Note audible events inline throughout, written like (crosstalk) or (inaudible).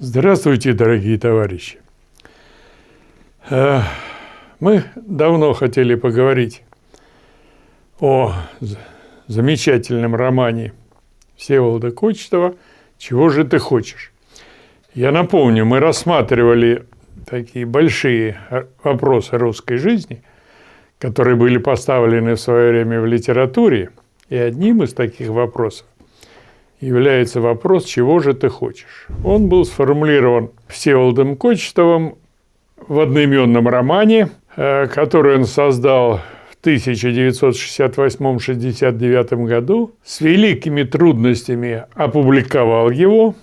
Здравствуйте, дорогие товарищи. Э, мы давно хотели поговорить о замечательном романе Всеволода Кочетова «Чего же ты хочешь?». Я напомню, мы рассматривали такие большие вопросы русской жизни, которые были поставлены в свое время в литературе, и одним из таких вопросов является вопрос, чего же ты хочешь. Он был сформулирован Всеволодом Кочетовым в одноименном романе, э, который он создал в 1968-69 году, с великими трудностями опубликовал его,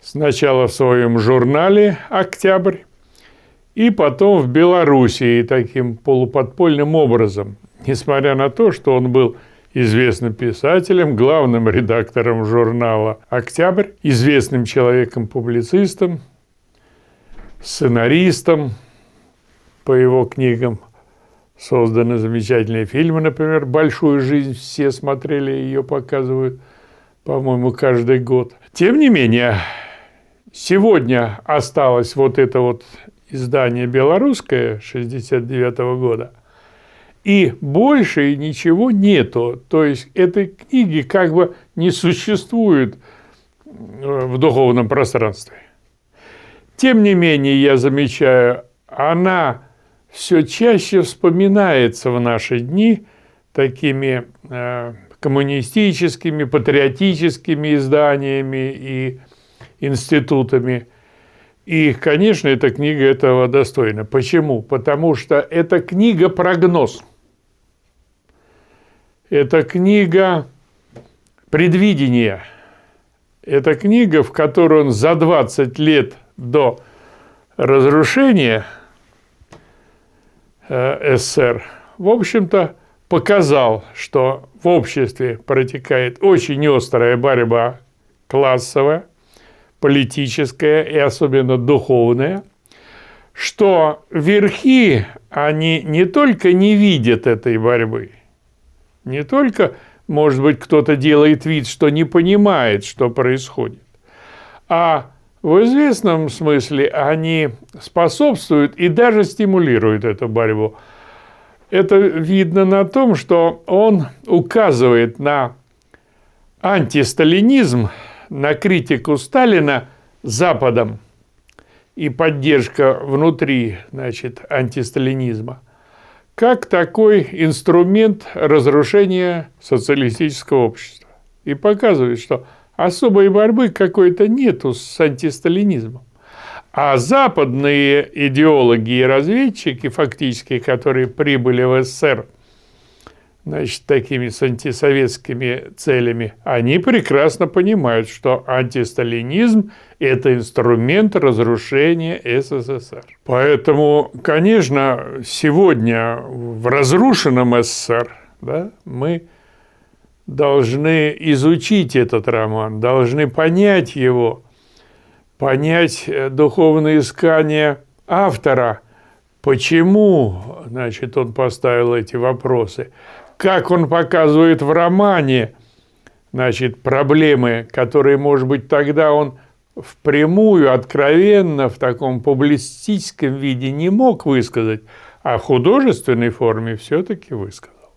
сначала в своем журнале «Октябрь», и потом в Белоруссии таким полуподпольным образом, несмотря на то, что он был – известным писателем, главным редактором журнала «Октябрь», известным человеком-публицистом, сценаристом. По его книгам созданы замечательные фильмы, например, «Большую жизнь», все смотрели, ее показывают, по-моему, каждый год. Тем не менее, сегодня осталось вот это вот издание белорусское 69 года – и больше ничего нету. То есть этой книги как бы не существует э, в духовном пространстве. Тем не менее, я замечаю, она все чаще вспоминается в наши дни такими э, коммунистическими, патриотическими изданиями и институтами. И, конечно, эта книга этого достойна. Почему? Потому что это книга-прогноз – это книга предвидения. Это книга, в которой он за 20 лет до разрушения э, СССР, в общем-то, показал, что в обществе протекает очень острая борьба классовая, политическая и особенно духовная, что верхи, они не только не видят этой борьбы – не только, может быть, кто-то делает вид, что не понимает, что происходит, а в известном смысле они способствуют и даже стимулируют эту борьбу. Это видно на том, что он указывает на антисталинизм, на критику Сталина Западом и поддержка внутри значит, антисталинизма – как такой инструмент разрушения социалистического общества. И показывает, что особой борьбы какой-то нету с антисталинизмом. А западные идеологи и разведчики, фактически, которые прибыли в СССР – значит, такими с антисоветскими целями, они прекрасно понимают, что антисталинизм – это инструмент разрушения СССР. Поэтому, конечно, сегодня в разрушенном СССР да, мы должны изучить этот роман, должны понять его, понять духовное искание автора, почему значит, он поставил эти вопросы – как он показывает в романе, значит, проблемы, которые, может быть, тогда он впрямую, откровенно, в таком публицистическом виде не мог высказать, а в художественной форме все-таки высказал.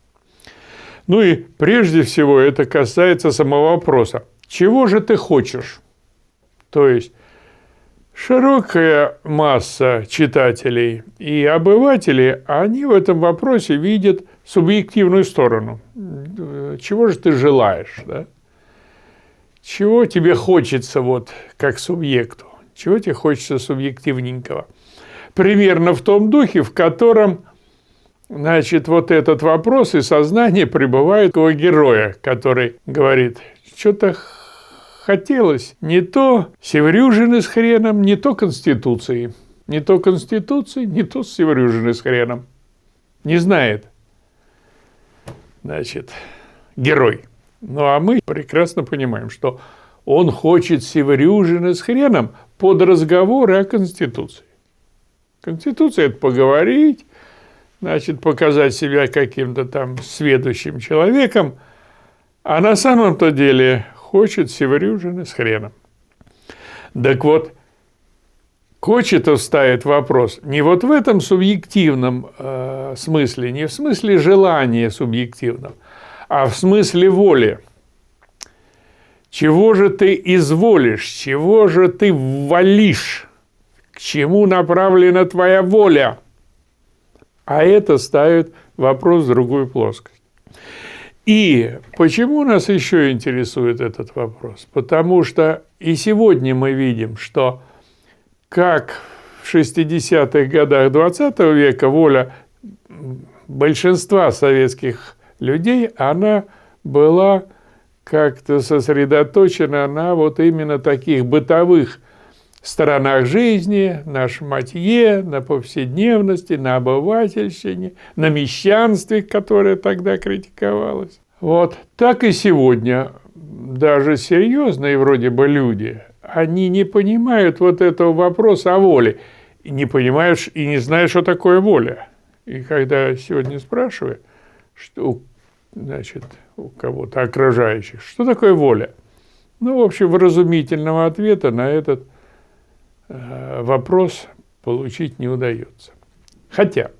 Ну и прежде всего это касается самого вопроса. Чего же ты хочешь? То есть широкая масса читателей и обывателей, они в этом вопросе видят субъективную сторону. Чего же ты желаешь, да? Чего тебе хочется вот как субъекту? Чего тебе хочется субъективненького? Примерно в том духе, в котором Значит, вот этот вопрос и сознание пребывает у героя, который говорит, что-то хотелось не то Севрюжины с хреном, не то Конституции. Не то Конституции, не то Севрюжины с хреном. Не знает значит, герой. Ну, а мы прекрасно понимаем, что он хочет Севрюжина с хреном под разговоры о Конституции. Конституция – это поговорить, значит, показать себя каким-то там следующим человеком, а на самом-то деле хочет Севрюжина с хреном. Так вот, Кочетов ставит вопрос не вот в этом субъективном э, смысле, не в смысле желания субъективного, а в смысле воли. Чего же ты изволишь, чего же ты валишь, к чему направлена твоя воля? А это ставит вопрос в другую плоскость. И почему нас еще интересует этот вопрос? Потому что и сегодня мы видим, что как в 60-х годах 20 века воля большинства советских людей, она была как-то сосредоточена на вот именно таких бытовых сторонах жизни, на шматье, на повседневности, на обывательщине, на мещанстве, которое тогда критиковалось. Вот так и сегодня даже серьезные вроде бы люди, они не понимают вот этого вопроса о воле. И не понимаешь и не знаешь, что такое воля. И когда сегодня спрашиваю, что, значит, у кого-то окружающих, что такое воля? Ну, в общем, вразумительного ответа на этот вопрос получить не удается. Хотя,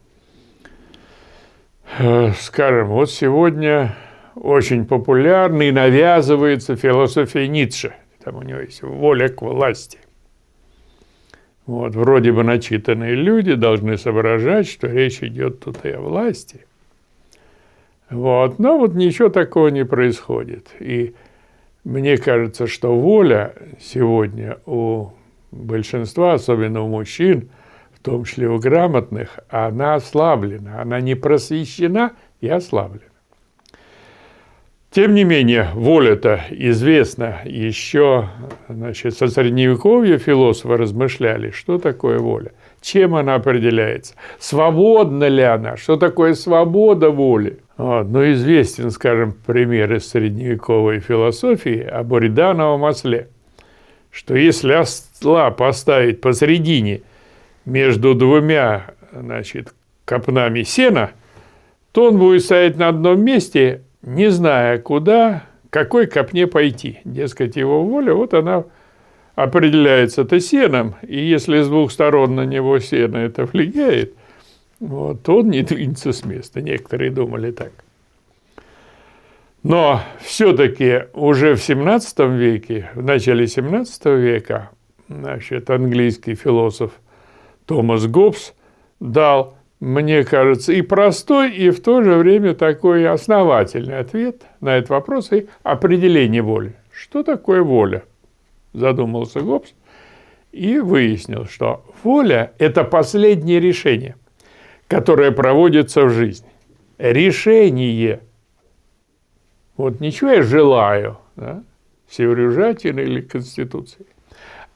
э, скажем, вот сегодня очень популярный навязывается философия Ницше. Там у него есть воля к власти. Вот, вроде бы начитанные люди должны соображать, что речь идет тут и о власти. Вот, но вот ничего такого не происходит. И мне кажется, что воля сегодня у большинства, особенно у мужчин, в том числе у грамотных, она ослаблена, она не просвещена и ослаблена. Тем не менее, воля-то известна еще, значит, со средневековья философы размышляли, что такое воля, чем она определяется, свободна ли она, что такое свобода воли. Вот. Ну, известен, скажем, пример из средневековой философии об Буридановом осле – что если осла поставить посередине между двумя значит, копнами сена, то он будет стоять на одном месте, не зная, куда, какой копне пойти. Дескать, его воля, вот она определяется-то сеном, и если с двух сторон на него сено это влияет, вот, то он не двинется с места. Некоторые думали так. Но все-таки уже в 17 веке, в начале 17 века, значит, английский философ Томас Гоббс дал, мне кажется, и простой, и в то же время такой основательный ответ на этот вопрос и определение воли. Что такое воля? Задумался Гоббс и выяснил, что воля – это последнее решение, которое проводится в жизни. Решение – вот ничего я желаю, да, Северюжатина или Конституции,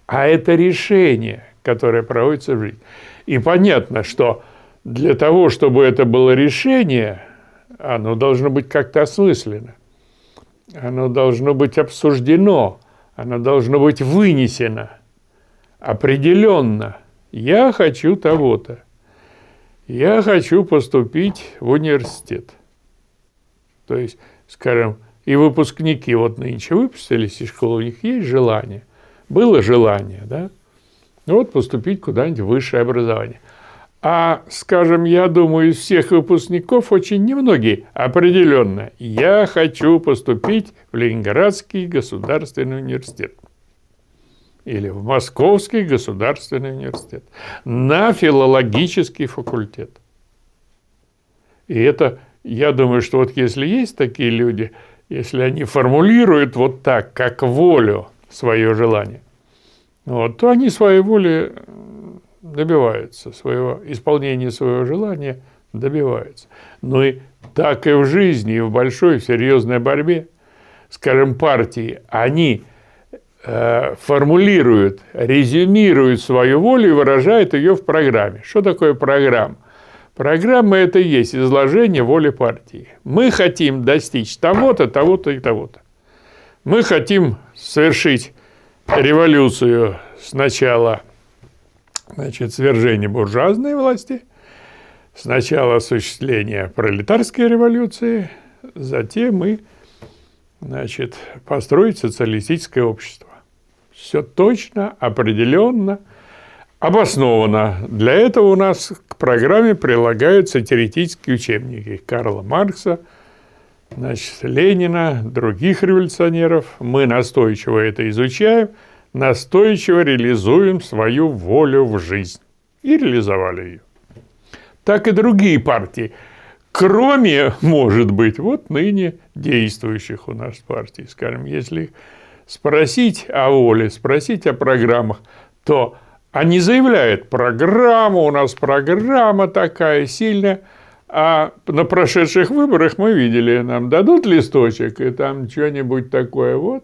а это решение, которое проводится в жизни. И понятно, что для того, чтобы это было решение, оно должно быть как-то осмысленно, оно должно быть обсуждено, оно должно быть вынесено определенно. Я хочу того-то. Я хочу поступить в университет. То есть скажем, и выпускники вот нынче выпустились из школы, у них есть желание. Было желание, да? Вот поступить куда-нибудь в высшее образование. А, скажем, я думаю, из всех выпускников очень немногие определенно. Я хочу поступить в Ленинградский государственный университет или в Московский государственный университет на филологический факультет. И это я думаю, что вот если есть такие люди, если они формулируют вот так, как волю, свое желание, вот, то они своей воли добиваются, своего исполнения своего желания добиваются. Ну и так и в жизни, и в большой серьезной борьбе, скажем, партии, они э, формулируют, резюмируют свою волю и выражают ее в программе. Что такое программа? Программа – это и есть изложение воли партии. Мы хотим достичь того-то, того-то и того-то. Мы хотим совершить революцию сначала значит, свержения буржуазной власти, сначала осуществление пролетарской революции, затем мы значит, построить социалистическое общество. Все точно, определенно, обоснованно. Для этого у нас к программе прилагаются теоретические учебники Карла Маркса, значит, Ленина, других революционеров. Мы настойчиво это изучаем, настойчиво реализуем свою волю в жизнь. И реализовали ее. Так и другие партии – кроме, может быть, вот ныне действующих у нас партий. Скажем, если спросить о воле, спросить о программах, то они заявляют, программа, у нас программа такая сильная, а на прошедших выборах мы видели, нам дадут листочек, и там что-нибудь такое, вот,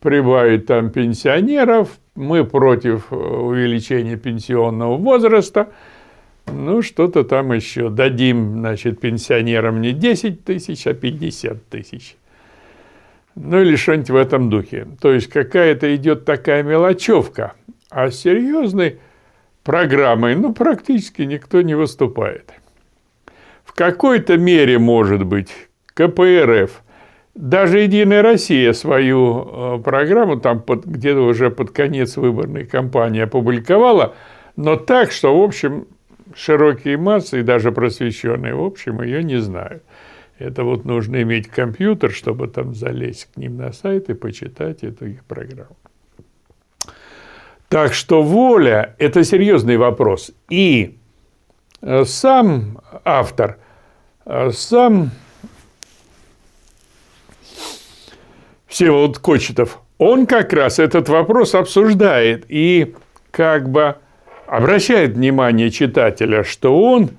прибавить там пенсионеров, мы против увеличения пенсионного возраста – ну, что-то там еще. Дадим, значит, пенсионерам не 10 тысяч, а 50 тысяч. Ну, или что-нибудь в этом духе. То есть, какая-то идет такая мелочевка, а серьезной программой, ну, практически никто не выступает. В какой-то мере, может быть, КПРФ, даже «Единая Россия» свою э, программу там где-то уже под конец выборной кампании опубликовала, но так, что, в общем, широкие массы, и даже просвещенные, в общем, ее не знают. Это вот нужно иметь компьютер, чтобы там залезть к ним на сайт и почитать эту их программу. Так что воля – это серьезный вопрос. И э, сам автор, э, сам Всеволод Кочетов, он как раз этот вопрос обсуждает и как бы обращает внимание читателя, что он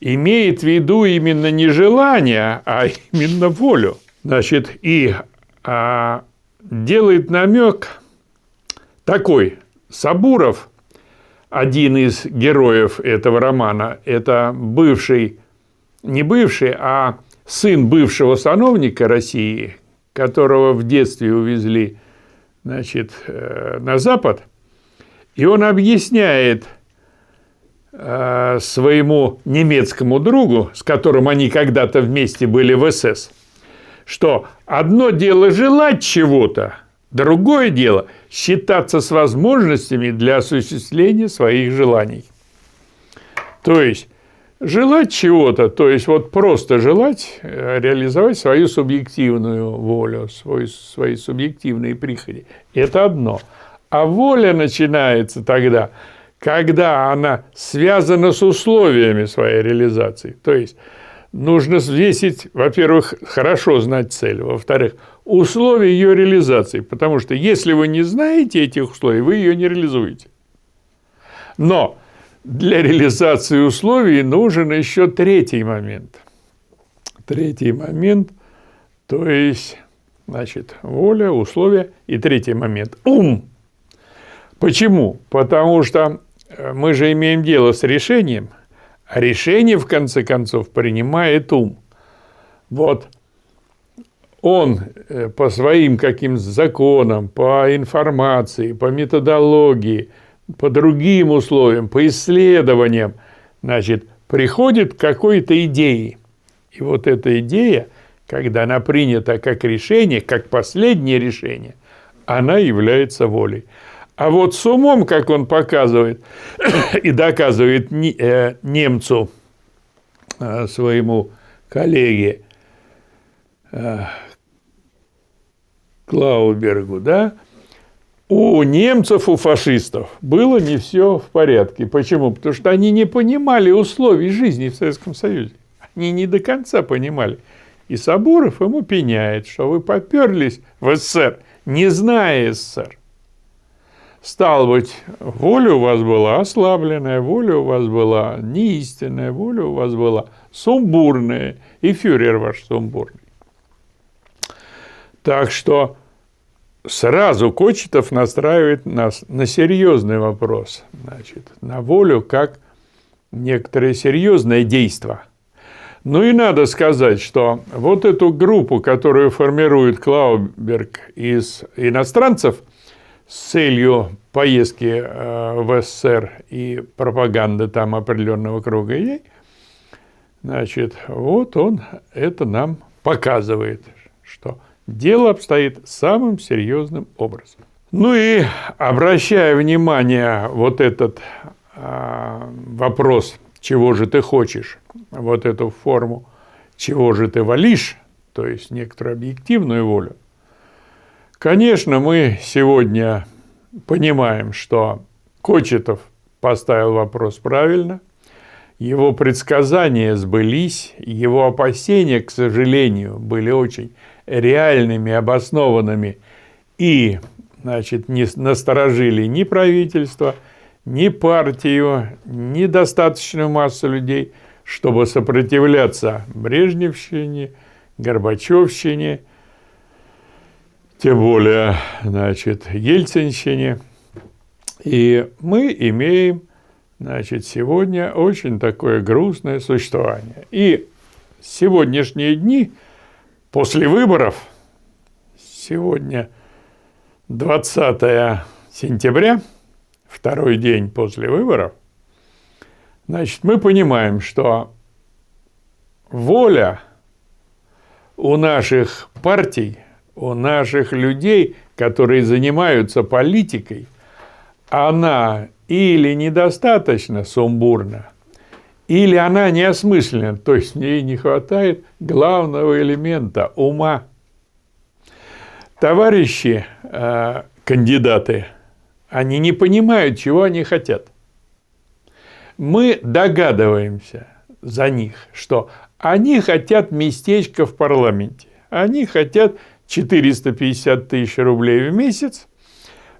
имеет в виду именно не желание, а именно волю. Значит, и а, делает намек такой. Сабуров, один из героев этого романа, это бывший, не бывший, а сын бывшего сановника России, которого в детстве увезли значит, э, на Запад – и он объясняет э, своему немецкому другу, с которым они когда-то вместе были в СС, что одно дело желать чего-то, другое дело считаться с возможностями для осуществления своих желаний. То есть желать чего-то, то есть вот просто желать, э, реализовать свою субъективную волю, свой, свои субъективные приходи. Это одно – а воля начинается тогда, когда она связана с условиями своей реализации. То есть нужно взвесить, во-первых, хорошо знать цель, во-вторых, условия ее реализации, потому что если вы не знаете этих условий, вы ее не реализуете. Но для реализации условий нужен еще третий момент. Третий момент, то есть, значит, воля, условия и третий момент – ум – Почему? Потому что э, мы же имеем дело с решением, а решение, в конце концов, принимает ум. Вот он э, по своим каким законам, по информации, по методологии, по другим условиям, по исследованиям, значит, приходит к какой-то идее. И вот эта идея, когда она принята как решение, как последнее решение, она является волей. А вот с умом, как он показывает (coughs) и доказывает э, немцу, э, своему коллеге Клаубергу, да, у немцев, у фашистов было не все в порядке. Почему? Потому что они не понимали условий жизни в Советском Союзе. Они не до конца понимали. И Соборов ему пеняет, что вы поперлись в СССР, не зная СССР. Стал быть, воля у вас была ослабленная, воля у вас была неистинная, воля у вас была сумбурная, и фюрер ваш сумбурный. Так что сразу Кочетов настраивает нас на серьезный вопрос, значит, на волю как некоторое серьезное действие. Ну и надо сказать, что вот эту группу, которую формирует Клауберг из иностранцев – с целью поездки э, в СССР и пропаганды там определенного круга ей, значит, вот он это нам показывает, что дело обстоит самым серьезным образом. Ну и обращая внимание вот этот а, вопрос, чего же ты хочешь, вот эту форму, чего же ты валишь, то есть некоторую объективную волю, конечно, мы сегодня понимаем, что Кочетов поставил вопрос правильно, его предсказания сбылись, его опасения, к сожалению, были очень реальными, обоснованными и значит, не насторожили ни правительство, ни партию, ни достаточную массу людей, чтобы сопротивляться Брежневщине, Горбачевщине, тем более, значит, Ельцинщине. И мы имеем, значит, сегодня очень такое грустное существование. И сегодняшние дни после выборов, сегодня – 20 сентября, второй день после выборов, значит, мы понимаем, что воля у наших партий, у наших людей, которые занимаются политикой, она или недостаточно сумбурна, или она неосмысленна, то есть в ней не хватает главного элемента – ума – товарищи э, кандидаты, они не понимают, чего они хотят. Мы догадываемся за них, что они хотят местечко в парламенте. Они хотят 450 тысяч рублей в месяц.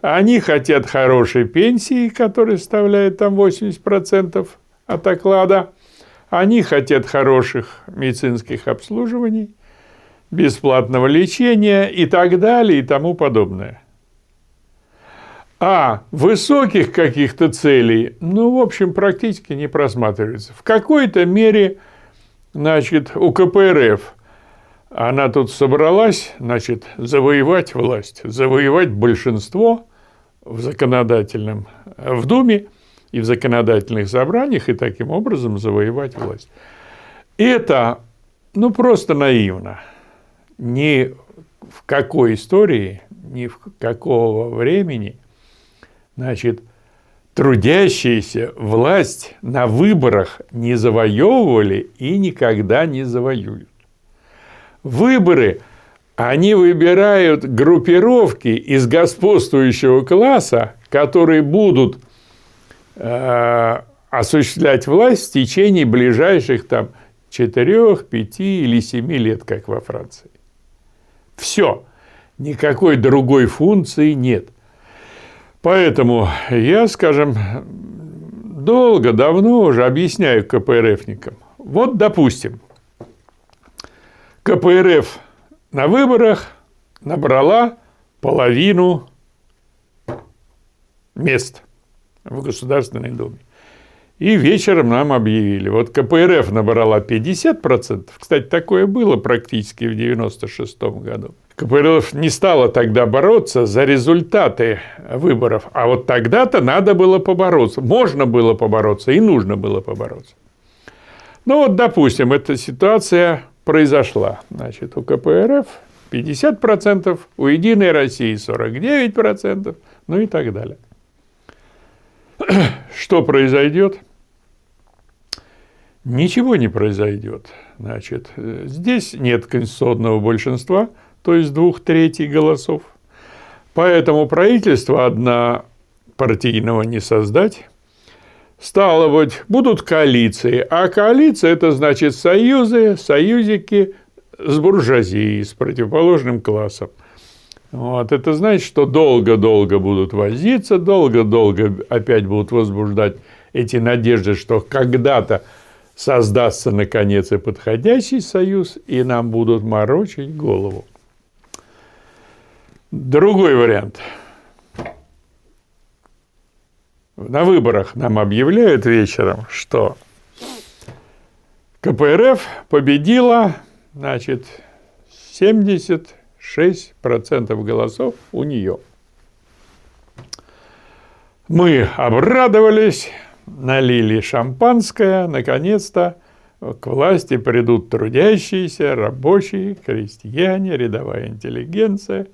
Они хотят хорошей пенсии, которая составляет там 80% от оклада. Они хотят хороших медицинских обслуживаний бесплатного лечения и так далее и тому подобное. А высоких каких-то целей, ну, в общем, практически не просматривается. В какой-то мере, значит, у КПРФ она тут собралась, значит, завоевать власть, завоевать большинство в законодательном, в Думе и в законодательных собраниях, и таким образом завоевать власть. Это, ну, просто наивно – ни в какой истории, ни в какого времени, значит, трудящиеся власть на выборах не завоевывали и никогда не завоюют. Выборы они выбирают группировки из господствующего класса, которые будут осуществлять власть в течение ближайших там 4, 5 или 7 лет, как во Франции. Все. Никакой другой функции нет. Поэтому я, скажем, долго, давно уже объясняю КПРФникам. Вот, допустим, КПРФ на выборах набрала половину мест в Государственной Думе. И вечером нам объявили. Вот КПРФ набрала 50%. Кстати, такое было практически в 96 году. КПРФ не стала тогда бороться за результаты выборов. А вот тогда-то надо было побороться. Можно было побороться и нужно было побороться. Ну вот, допустим, эта ситуация произошла. Значит, у КПРФ 50%, у Единой России 49%, ну и так далее. (clears throat) Что произойдет? ничего не произойдет. Значит, здесь нет конституционного большинства, то есть двух третий голосов. Поэтому правительство однопартийного не создать. Стало быть, будут коалиции, а коалиция – это значит союзы, союзики с буржуазией, с противоположным классом. Вот. Это значит, что долго-долго будут возиться, долго-долго опять будут возбуждать эти надежды, что когда-то создастся, наконец, и подходящий союз, и нам будут морочить голову. Другой вариант. На выборах нам объявляют вечером, что КПРФ победила, значит, 76% голосов у нее. Мы обрадовались, налили шампанское, наконец-то к власти придут трудящиеся, рабочие, крестьяне, рядовая интеллигенция.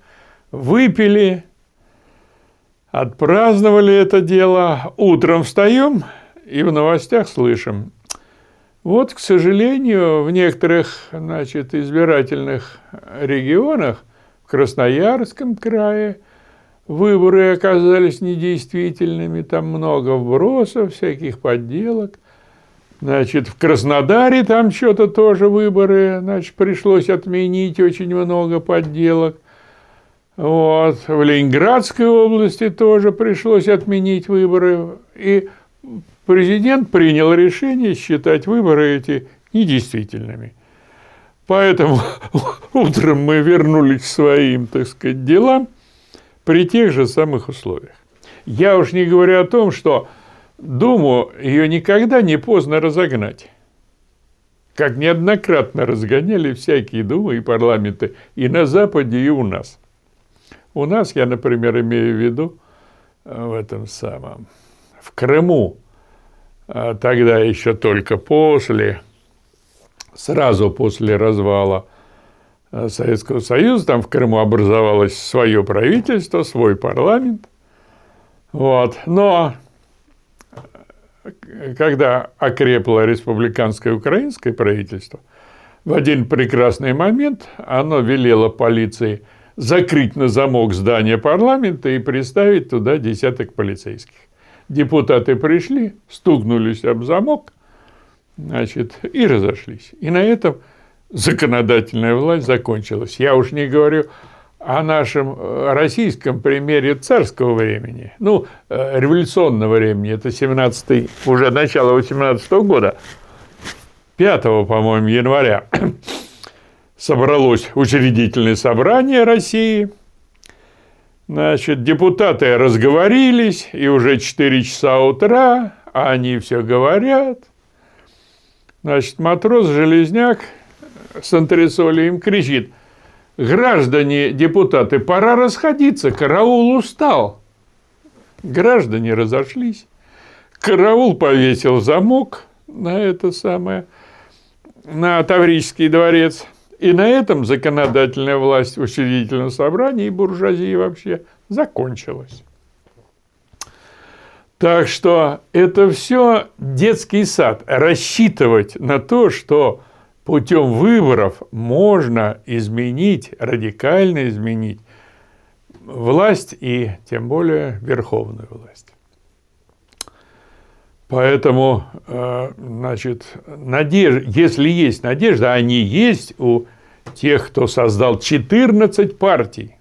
Выпили, Отпраздновали это дело. Утром встаем и в новостях слышим. Вот, к сожалению, в некоторых значит, избирательных регионах, в Красноярском крае, выборы оказались недействительными, там много вбросов, всяких подделок. Значит, в Краснодаре там что-то тоже выборы, значит, пришлось отменить очень много подделок. Вот. В Ленинградской области тоже пришлось отменить выборы. И президент принял решение считать выборы эти недействительными. Поэтому (laughs) утром мы вернулись к своим, так сказать, делам при тех же самых условиях. Я уж не говорю о том, что Думу ее никогда не поздно разогнать. Как неоднократно разгоняли всякие думы и парламенты и на Западе, и у нас – у нас, я, например, имею в виду э, в этом самом, в Крыму, тогда еще только после, сразу после развала э, Советского Союза, там в Крыму образовалось свое правительство, свой парламент. Вот. Но когда окрепло республиканское украинское правительство, в один прекрасный момент оно велело полиции – закрыть на замок здание парламента и приставить туда десяток полицейских. Депутаты пришли, стукнулись об замок, значит, и разошлись. И на этом законодательная власть закончилась. Я уж не говорю о нашем э, российском примере царского времени, ну, э, революционного времени, это 17 уже начало 18 года, 5, по-моему, января (clears throat) собралось учредительное собрание России. Значит, депутаты разговорились, и уже 4 часа утра, а они все говорят. Значит, матрос-железняк с антресолием кричит, граждане депутаты, пора расходиться, караул устал. Граждане разошлись. Караул повесил замок на это самое, на Таврический дворец – и на этом законодательная власть в учредительном собрании и буржуазии вообще закончилась. Так что это все детский сад. Рассчитывать на то, что путем выборов можно изменить, радикально изменить власть и тем более верховную власть. Поэтому, э, значит, надежда, если есть надежда, они есть у тех, кто создал 14 партий,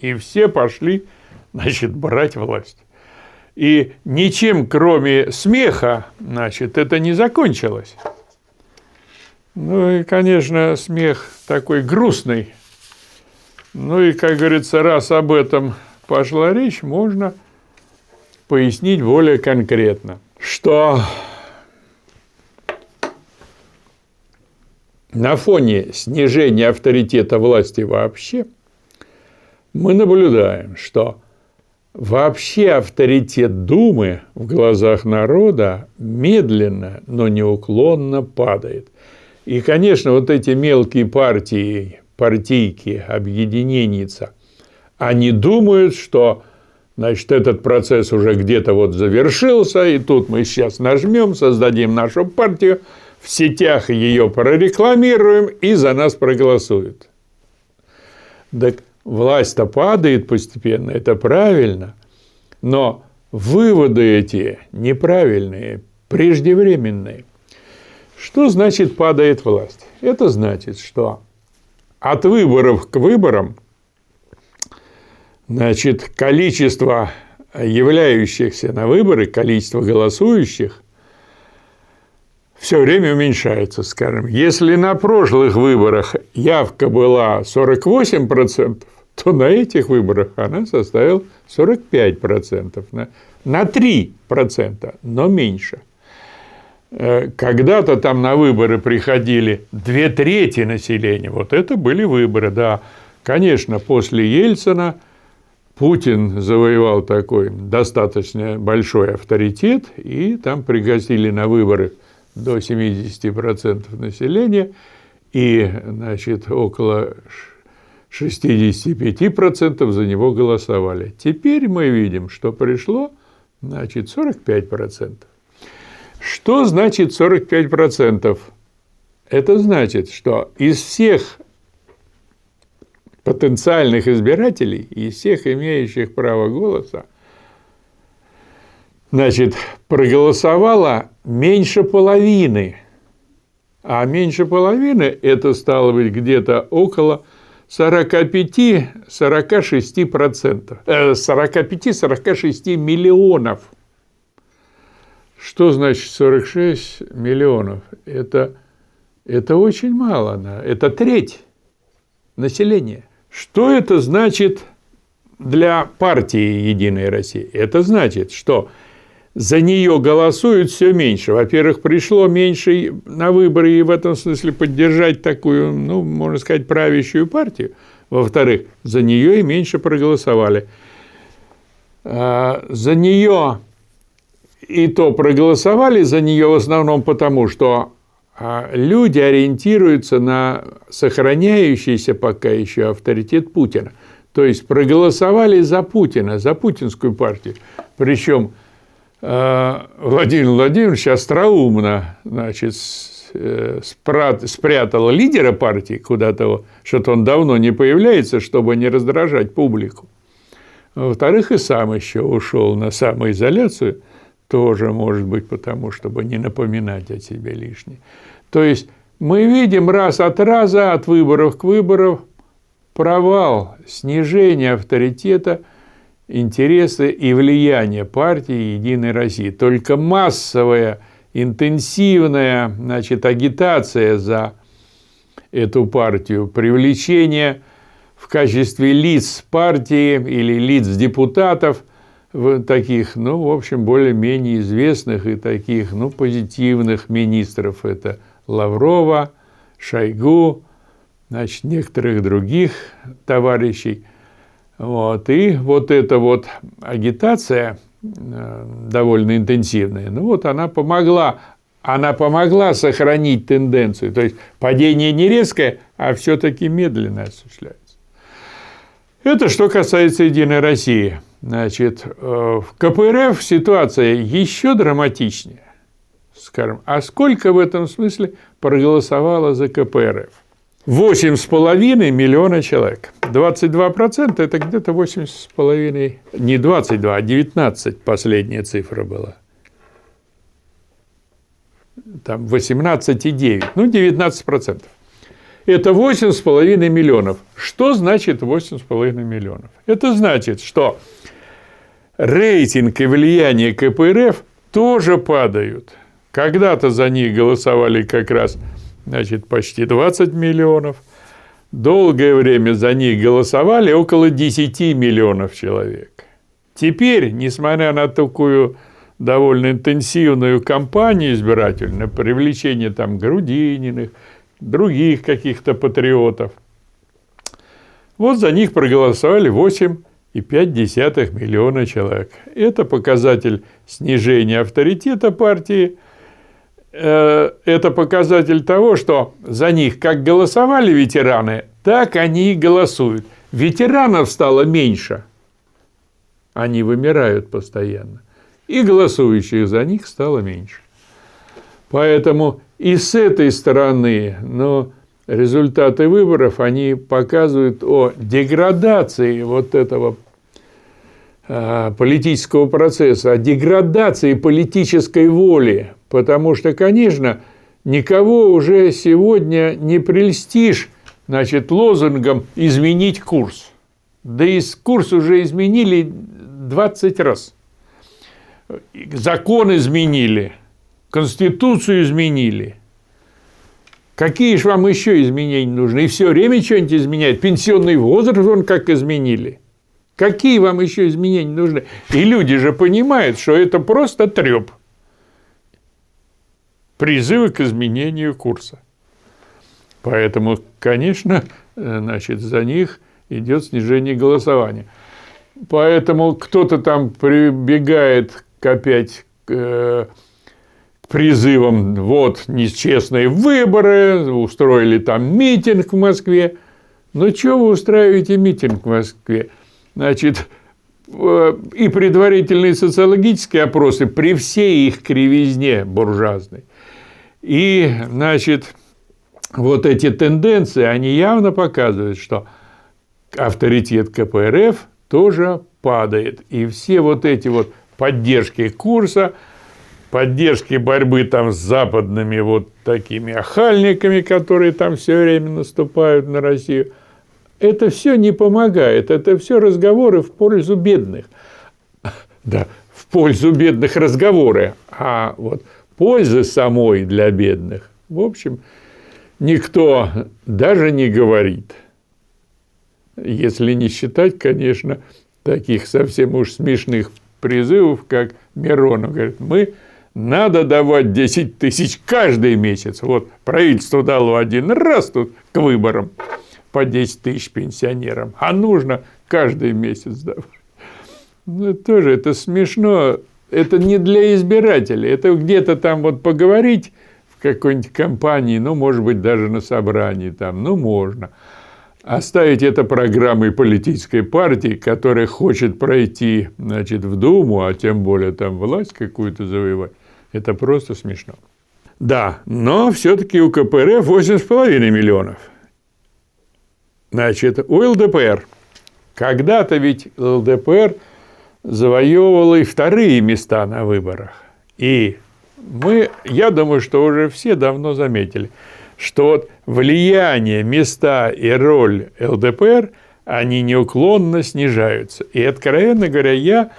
и все пошли, значит, брать власть. И ничем, кроме смеха, значит, это не закончилось. Ну и, конечно, смех такой грустный. Ну и, как говорится, раз об этом пошла речь, можно пояснить более конкретно – что на фоне снижения авторитета власти вообще мы наблюдаем, что вообще авторитет Думы в глазах народа медленно, но неуклонно падает. И, конечно, вот эти мелкие партии, партийки, объединенница, они думают, что Значит, этот процесс уже где-то вот завершился, и тут мы сейчас нажмем, создадим нашу партию, в сетях ее прорекламируем и за нас проголосуют. Так власть-то падает постепенно, это правильно, но выводы эти неправильные, преждевременные. Что значит падает власть? Это значит, что от выборов к выборам Значит, количество являющихся на выборы, количество голосующих все время уменьшается, скажем. Если на прошлых выборах явка была 48%, то на этих выборах она составила 45%, на, на 3%, но меньше. Э, когда-то там на выборы приходили две трети населения, вот это были выборы, да. Конечно, после Ельцина – Путин завоевал такой достаточно большой авторитет, и там пригласили на выборы до 70% населения, и значит, около 65% за него голосовали. Теперь мы видим, что пришло, значит, 45%. Что значит 45%? Это значит, что из всех потенциальных избирателей, из всех имеющих право голоса, значит, проголосовало меньше половины. А меньше половины – это стало быть где-то около 45-46%, 45-46 миллионов. Что значит 46 миллионов? Это, это очень мало, это треть населения. Что это значит для партии «Единая Россия»? Это значит, что за нее голосуют все меньше. Во-первых, пришло меньше на выборы и в этом смысле поддержать такую, ну, можно сказать, правящую партию. Во-вторых, за нее и меньше проголосовали. А, за нее и то проголосовали за нее в основном потому, что люди ориентируются на сохраняющийся пока еще авторитет Путина. То есть проголосовали за Путина, за путинскую партию. Причем а, Владимир Владимирович остроумно значит, э, спрятал лидера партии куда-то, что-то он давно не появляется, чтобы не раздражать публику. Во-вторых, и сам еще ушел на самоизоляцию – тоже может быть потому, чтобы не напоминать о себе лишнее. То есть мы видим раз от раза, от выборов к выборам, провал, снижение авторитета, интереса и влияния партии «Единой России». Только массовая, интенсивная значит, агитация за эту партию, привлечение в качестве лиц партии или лиц депутатов – таких, ну, в общем, более-менее известных и таких, ну, позитивных министров. Это Лаврова, Шойгу, значит, некоторых других товарищей. Вот. И вот эта вот агитация э, довольно интенсивная, ну вот она помогла, она помогла сохранить тенденцию. То есть падение не резкое, а все-таки медленно осуществляется. Это что касается Единой России – Значит, э, в КПРФ ситуация еще драматичнее. Скажем, а сколько в этом смысле проголосовало за КПРФ? 8,5 миллиона человек. 22% это где-то 8,5, не 22, а 19 последняя цифра была. Там 18,9, ну 19%. Это 8,5 миллионов. Что значит 8,5 миллионов? Это значит, что рейтинг и влияние КПРФ тоже падают. Когда-то за них голосовали как раз значит, почти 20 миллионов. Долгое время за них голосовали около 10 миллионов человек. Теперь, несмотря на такую довольно интенсивную кампанию избирательную, привлечение там Грудининых, других каких-то патриотов, вот за них проголосовали 8 2,5 миллиона человек. Это показатель снижения авторитета партии. Э, это показатель того, что за них как голосовали ветераны, так они и голосуют. Ветеранов стало меньше. Они вымирают постоянно. И голосующих за них стало меньше. Поэтому и с этой стороны, но результаты выборов, они показывают о деградации вот этого а, политического процесса, о деградации политической воли. Потому что, конечно, никого уже сегодня не прельстишь значит, лозунгом «изменить курс». Да и курс уже изменили 20 раз. Закон изменили, Конституцию изменили – Какие же вам еще изменения нужны? И все время что-нибудь изменяют. Пенсионный возраст вон как изменили. Какие вам еще изменения нужны? И люди же понимают, что это просто треп. Призывы к изменению курса. Поэтому, конечно, значит, за них идет снижение голосования. Поэтому кто-то там прибегает к опять э, призывом «вот нечестные выборы», устроили там митинг в Москве. Ну, что вы устраиваете митинг в Москве? Значит, э, и предварительные социологические опросы при всей их кривизне буржуазной. И, значит, вот эти тенденции, они явно показывают, что авторитет КПРФ тоже падает. И все вот эти вот поддержки курса, поддержки борьбы там с западными вот такими охальниками, которые там все время наступают на Россию, это все не помогает. Это все разговоры в пользу бедных. (laughs) Да, в пользу бедных разговоры. А вот пользы самой для бедных, в общем, никто даже не говорит. Если не считать, конечно, таких совсем уж смешных призывов, как Миронов говорит, мы надо давать 10 тысяч каждый месяц. Вот правительство дало один раз тут к выборам по 10 тысяч пенсионерам, а нужно каждый месяц давать. Ну, тоже это смешно. Это не для избирателей. Это где-то там вот поговорить в какой-нибудь компании, ну, может быть, даже на собрании там, ну, можно – оставить это программой политической партии, которая хочет пройти значит, в Думу, а тем более там власть какую-то завоевать, это просто смешно. Да, но все-таки у КПРФ 8,5 миллионов. Значит, у ЛДПР. Когда-то ведь ЛДПР завоевывала и вторые места на выборах. И мы, я думаю, что уже все давно заметили – что вот влияние, места и роль ЛДПР, они неуклонно снижаются. И, откровенно говоря, я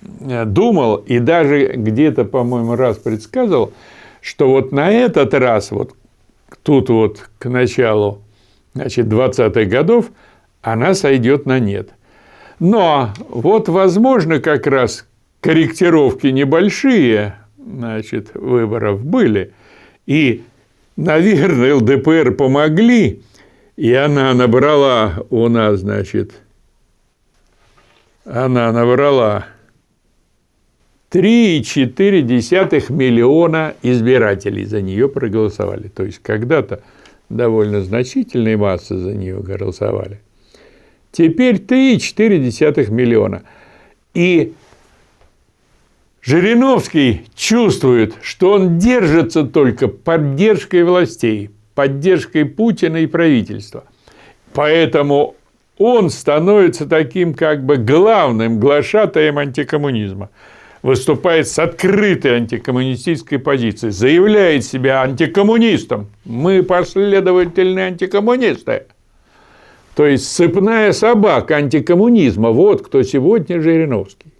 думал и даже где-то, по-моему, раз предсказывал, что вот на этот раз, вот тут вот к началу значит, 20-х годов, она сойдет на нет. Но вот, возможно, как раз корректировки небольшие значит, выборов были, и наверное, ЛДПР помогли, и она набрала у нас, значит, она набрала 3,4 миллиона избирателей за нее проголосовали. То есть когда-то довольно значительные массы за нее голосовали. Теперь 3,4 миллиона. И Жириновский чувствует, что он держится только поддержкой властей, поддержкой Путина и правительства. Поэтому он становится таким как бы главным глашатаем антикоммунизма. Выступает с открытой антикоммунистической позицией, заявляет себя антикоммунистом. Мы последовательные антикоммунисты. То есть цепная собака антикоммунизма. Вот кто сегодня Жириновский.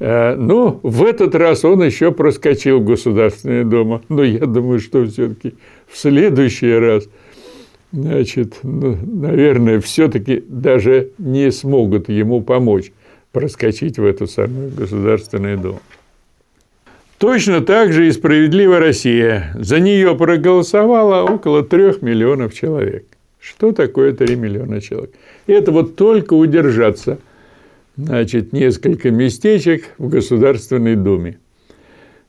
Э, ну, в этот раз он еще проскочил в Государственную Думу. Но я думаю, что все-таки в следующий раз, значит, ну, наверное, все-таки даже не смогут ему помочь проскочить в эту самую Государственную Думу. Точно так же и «Справедливая Россия». За нее проголосовало около трех миллионов человек. Что такое 3 миллиона человек? Это вот только удержаться – значит, несколько местечек в Государственной Думе.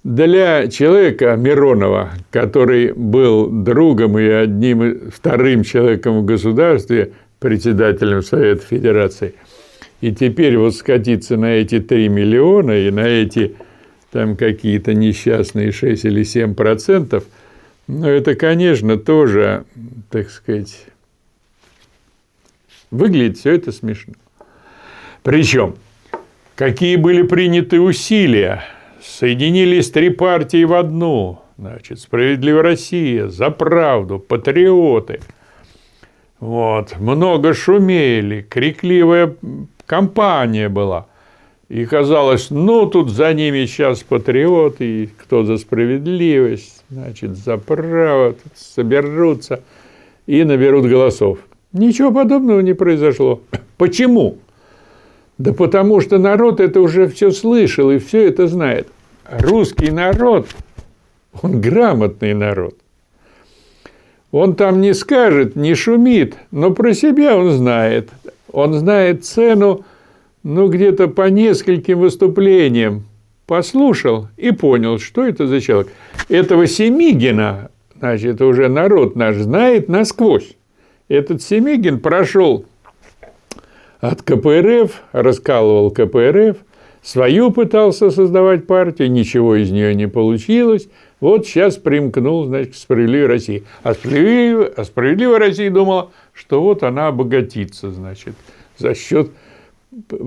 Для человека Миронова, который был другом и одним вторым человеком в государстве, председателем Совета Федерации, и теперь вот скатиться на эти 3 миллиона и на эти там какие-то несчастные 6 или 7 процентов, ну, это, конечно, тоже, так сказать, выглядит все это смешно. Причем, какие были приняты усилия, соединились три партии в одну, значит, «Справедливая Россия», «За правду», «Патриоты». Вот, много шумели, крикливая кампания была. И казалось, ну, тут за ними сейчас патриоты, кто за справедливость, значит, за право, тут соберутся и наберут голосов. Ничего подобного не произошло. (coughs) Почему? Да потому что народ это уже все слышал и все это знает. Русский народ, он грамотный народ. Он там не скажет, не шумит, но про себя он знает. Он знает цену, ну, где-то по нескольким выступлениям. Послушал и понял, что это за человек. Этого Семигина, значит, уже народ наш знает насквозь. Этот Семигин прошел от КПРФ, раскалывал КПРФ, свою пытался создавать партию, ничего из нее не получилось. Вот сейчас примкнул, значит, к справедливой России. А справедливая, а справедливая Россия думала, что вот она обогатится, значит, за счет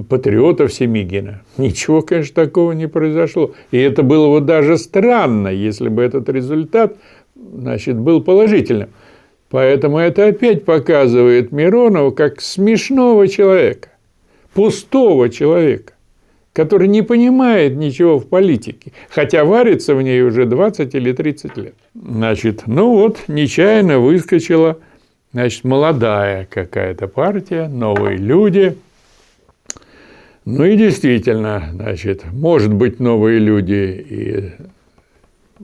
патриотов Семигина. Ничего, конечно, такого не произошло. И это было вот даже странно, если бы этот результат значит, был положительным. Поэтому это опять показывает Миронова как смешного человека, пустого человека, который не понимает ничего в политике, хотя варится в ней уже 20 или 30 лет. Значит, ну вот, нечаянно выскочила значит, молодая какая-то партия, новые люди – ну и действительно, значит, может быть, новые люди и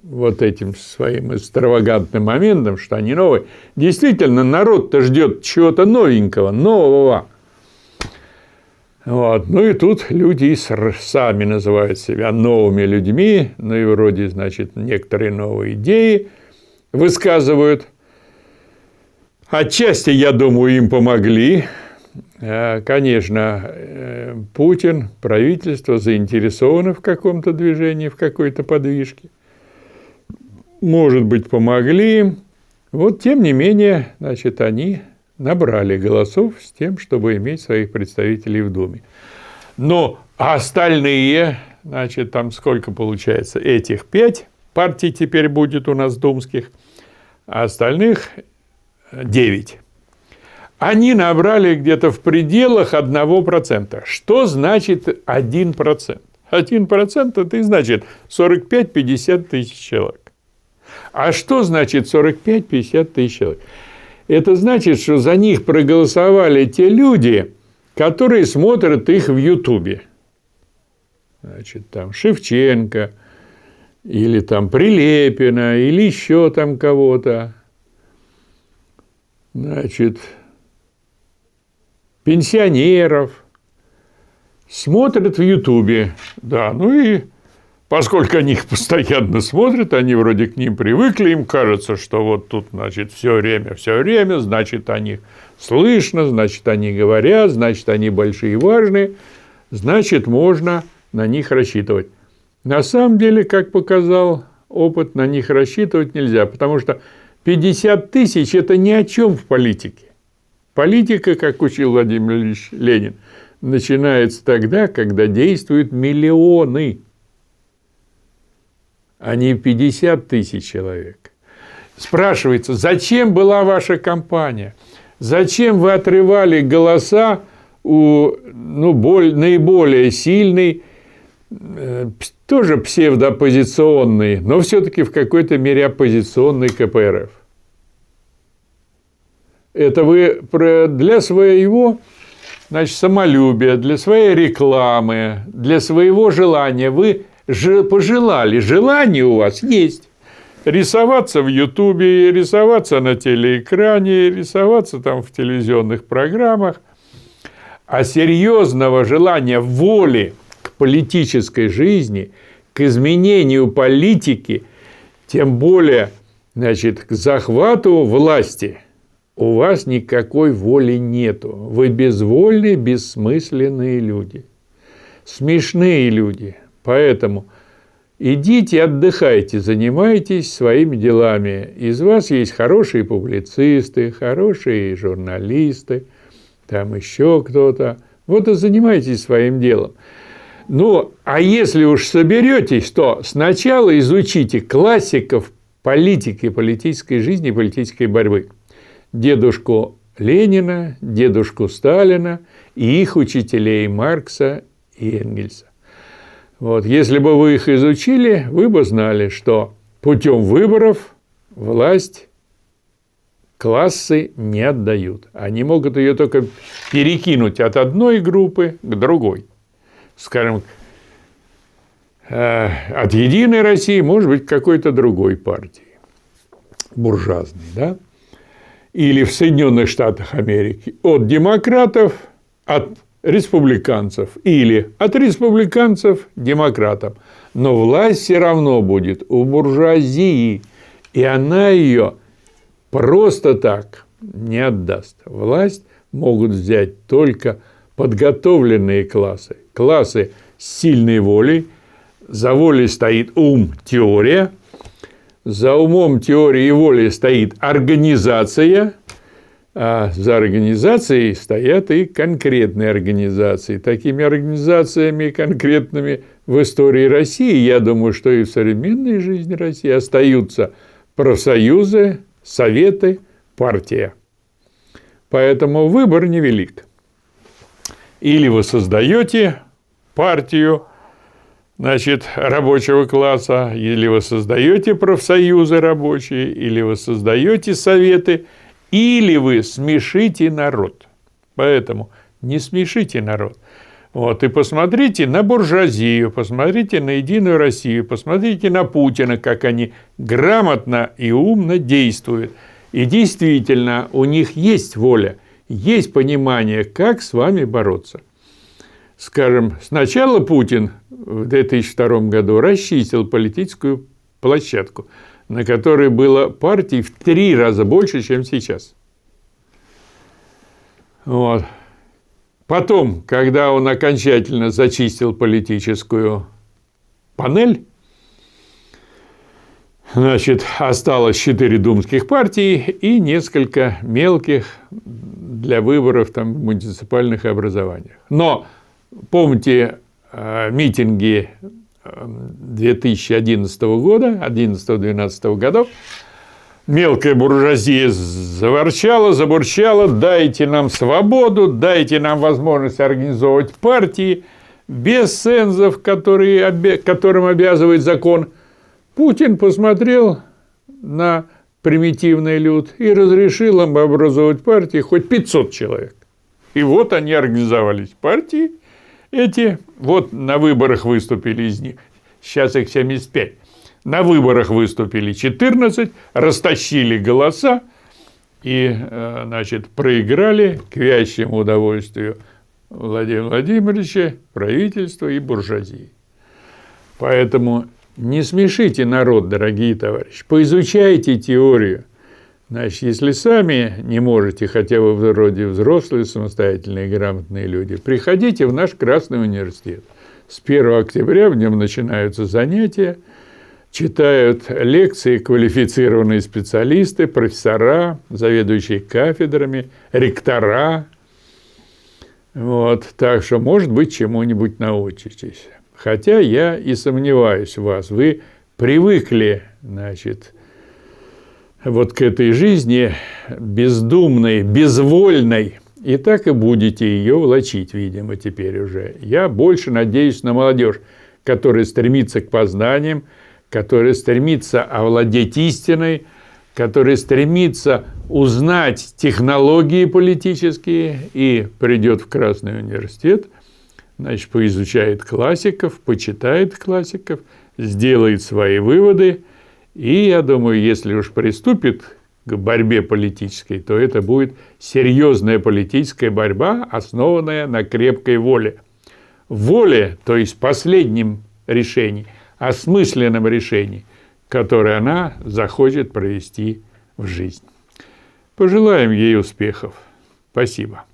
вот этим своим экстравагантным моментом, что они новые. Действительно, народ-то ждет чего-то новенького, нового. Вот. Ну и тут люди сами называют себя новыми людьми, ну и вроде, значит, некоторые новые идеи высказывают. Отчасти, я думаю, им помогли, Э, конечно, э, Путин, правительство заинтересовано в каком-то движении, в какой-то подвижке. Может быть, помогли им. Вот, тем не менее, значит, они набрали голосов с тем, чтобы иметь своих представителей в Думе. Но остальные, значит, там сколько получается? Этих пять партий теперь будет у нас думских, а остальных девять они набрали где-то в пределах 1%. Что значит 1%? 1% это и значит 45-50 тысяч человек. А что значит 45-50 тысяч человек? Это значит, что за них проголосовали те люди, которые смотрят их в Ютубе. Значит, там Шевченко, или там Прилепина, или еще там кого-то. Значит, пенсионеров, смотрят в Ютубе. Да, ну и поскольку они их постоянно смотрят, они вроде к ним привыкли, им кажется, что вот тут, значит, все время, все время, значит, они слышно, значит, они говорят, значит, они большие и важные, значит, можно на них рассчитывать. На самом деле, как показал опыт, на них рассчитывать нельзя, потому что 50 тысяч – это ни о чем в политике. Политика, как учил Владимир Ильич Ленин, начинается тогда, когда действуют миллионы, а не 50 тысяч человек. Спрашивается, зачем была ваша кампания? Зачем вы отрывали голоса у ну, боль, наиболее сильной, тоже псевдооппозиционной, но все-таки в какой-то мере оппозиционной КПРФ? Это вы для своего значит, самолюбия, для своей рекламы, для своего желания вы пожелали, желание у вас есть. Рисоваться в Ютубе, рисоваться на телеэкране, рисоваться там в телевизионных программах. А серьезного желания воли к политической жизни, к изменению политики, тем более значит, к захвату власти – у вас никакой воли нету. Вы безвольные, бессмысленные люди. Смешные люди. Поэтому идите, отдыхайте, занимайтесь своими делами. Из вас есть хорошие публицисты, хорошие журналисты, там еще кто-то. Вот и занимайтесь своим делом. Ну, а если уж соберетесь, то сначала изучите классиков политики, политической жизни, политической борьбы – дедушку Ленина, дедушку Сталина и их учителей Маркса и Энгельса. Вот, если бы вы их изучили, вы бы знали, что путем выборов власть классы не отдают. Они могут ее только перекинуть от одной группы к другой. Скажем, э, от Единой России, может быть, какой-то другой партии, буржуазной, да? или в Соединенных Штатах Америки от демократов, от республиканцев или от республиканцев демократам. Но власть все равно будет у буржуазии, и она ее просто так не отдаст. Власть могут взять только подготовленные классы. Классы с сильной волей. За волей стоит ум, теория. За умом, теорией и волей стоит организация. А за организацией стоят и конкретные организации. Такими организациями конкретными в истории России, я думаю, что и в современной жизни России остаются профсоюзы, советы, партия. Поэтому выбор невелик. Или вы создаете партию, значит, рабочего класса, или вы создаете профсоюзы рабочие, или вы создаете советы, или вы смешите народ. Поэтому не смешите народ. Вот, и посмотрите на буржуазию, посмотрите на Единую Россию, посмотрите на Путина, как они грамотно и умно действуют. И действительно, у них есть воля, есть понимание, как с вами бороться. Скажем, сначала Путин в 2002 году расчистил политическую площадку, на которой было партий в три раза больше, чем сейчас. Вот. Потом, когда он окончательно зачистил политическую панель, значит, осталось четыре думских партии и несколько мелких для выборов там, в муниципальных образованиях. Но помните э, митинги 2011 э, года, 11-12 годов, мелкая буржуазия заворчала, забурчала, дайте нам свободу, дайте нам возможность организовывать партии без цензов, которые, которым обязывает закон. Путин посмотрел на примитивный люд и разрешил им образовать партии хоть 500 человек. И вот они организовались партии эти, вот на выборах выступили из них, сейчас их 75. На выборах выступили 14, растащили голоса и, э, значит, проиграли к вящему удовольствию Владимира Владимировича, правительства и буржуазии. Поэтому не смешите народ, дорогие товарищи. Поизучайте теорию. Значит, если сами не можете, хотя бы вроде взрослые, самостоятельные, грамотные люди, приходите в наш Красный университет. С 1 октября в нем начинаются занятия – читают лекции квалифицированные специалисты, профессора, заведующие кафедрами, ректора. Вот, так что, может быть, чему-нибудь научитесь. Хотя я и сомневаюсь в вас. Вы привыкли, значит, вот к этой жизни бездумной, безвольной, и так и будете ее влачить, видимо, теперь уже. Я больше надеюсь на молодежь, которая стремится к познаниям, который стремится овладеть истиной, который стремится узнать технологии политические и придет в Красный университет, значит, поизучает классиков, почитает классиков, сделает свои выводы, и, я думаю, если уж приступит к борьбе политической, то это будет серьезная политическая борьба, основанная на крепкой воле. Воле, то есть последнем решении – осмысленном решении, которое она захочет провести в жизнь. Пожелаем ей успехов. Спасибо.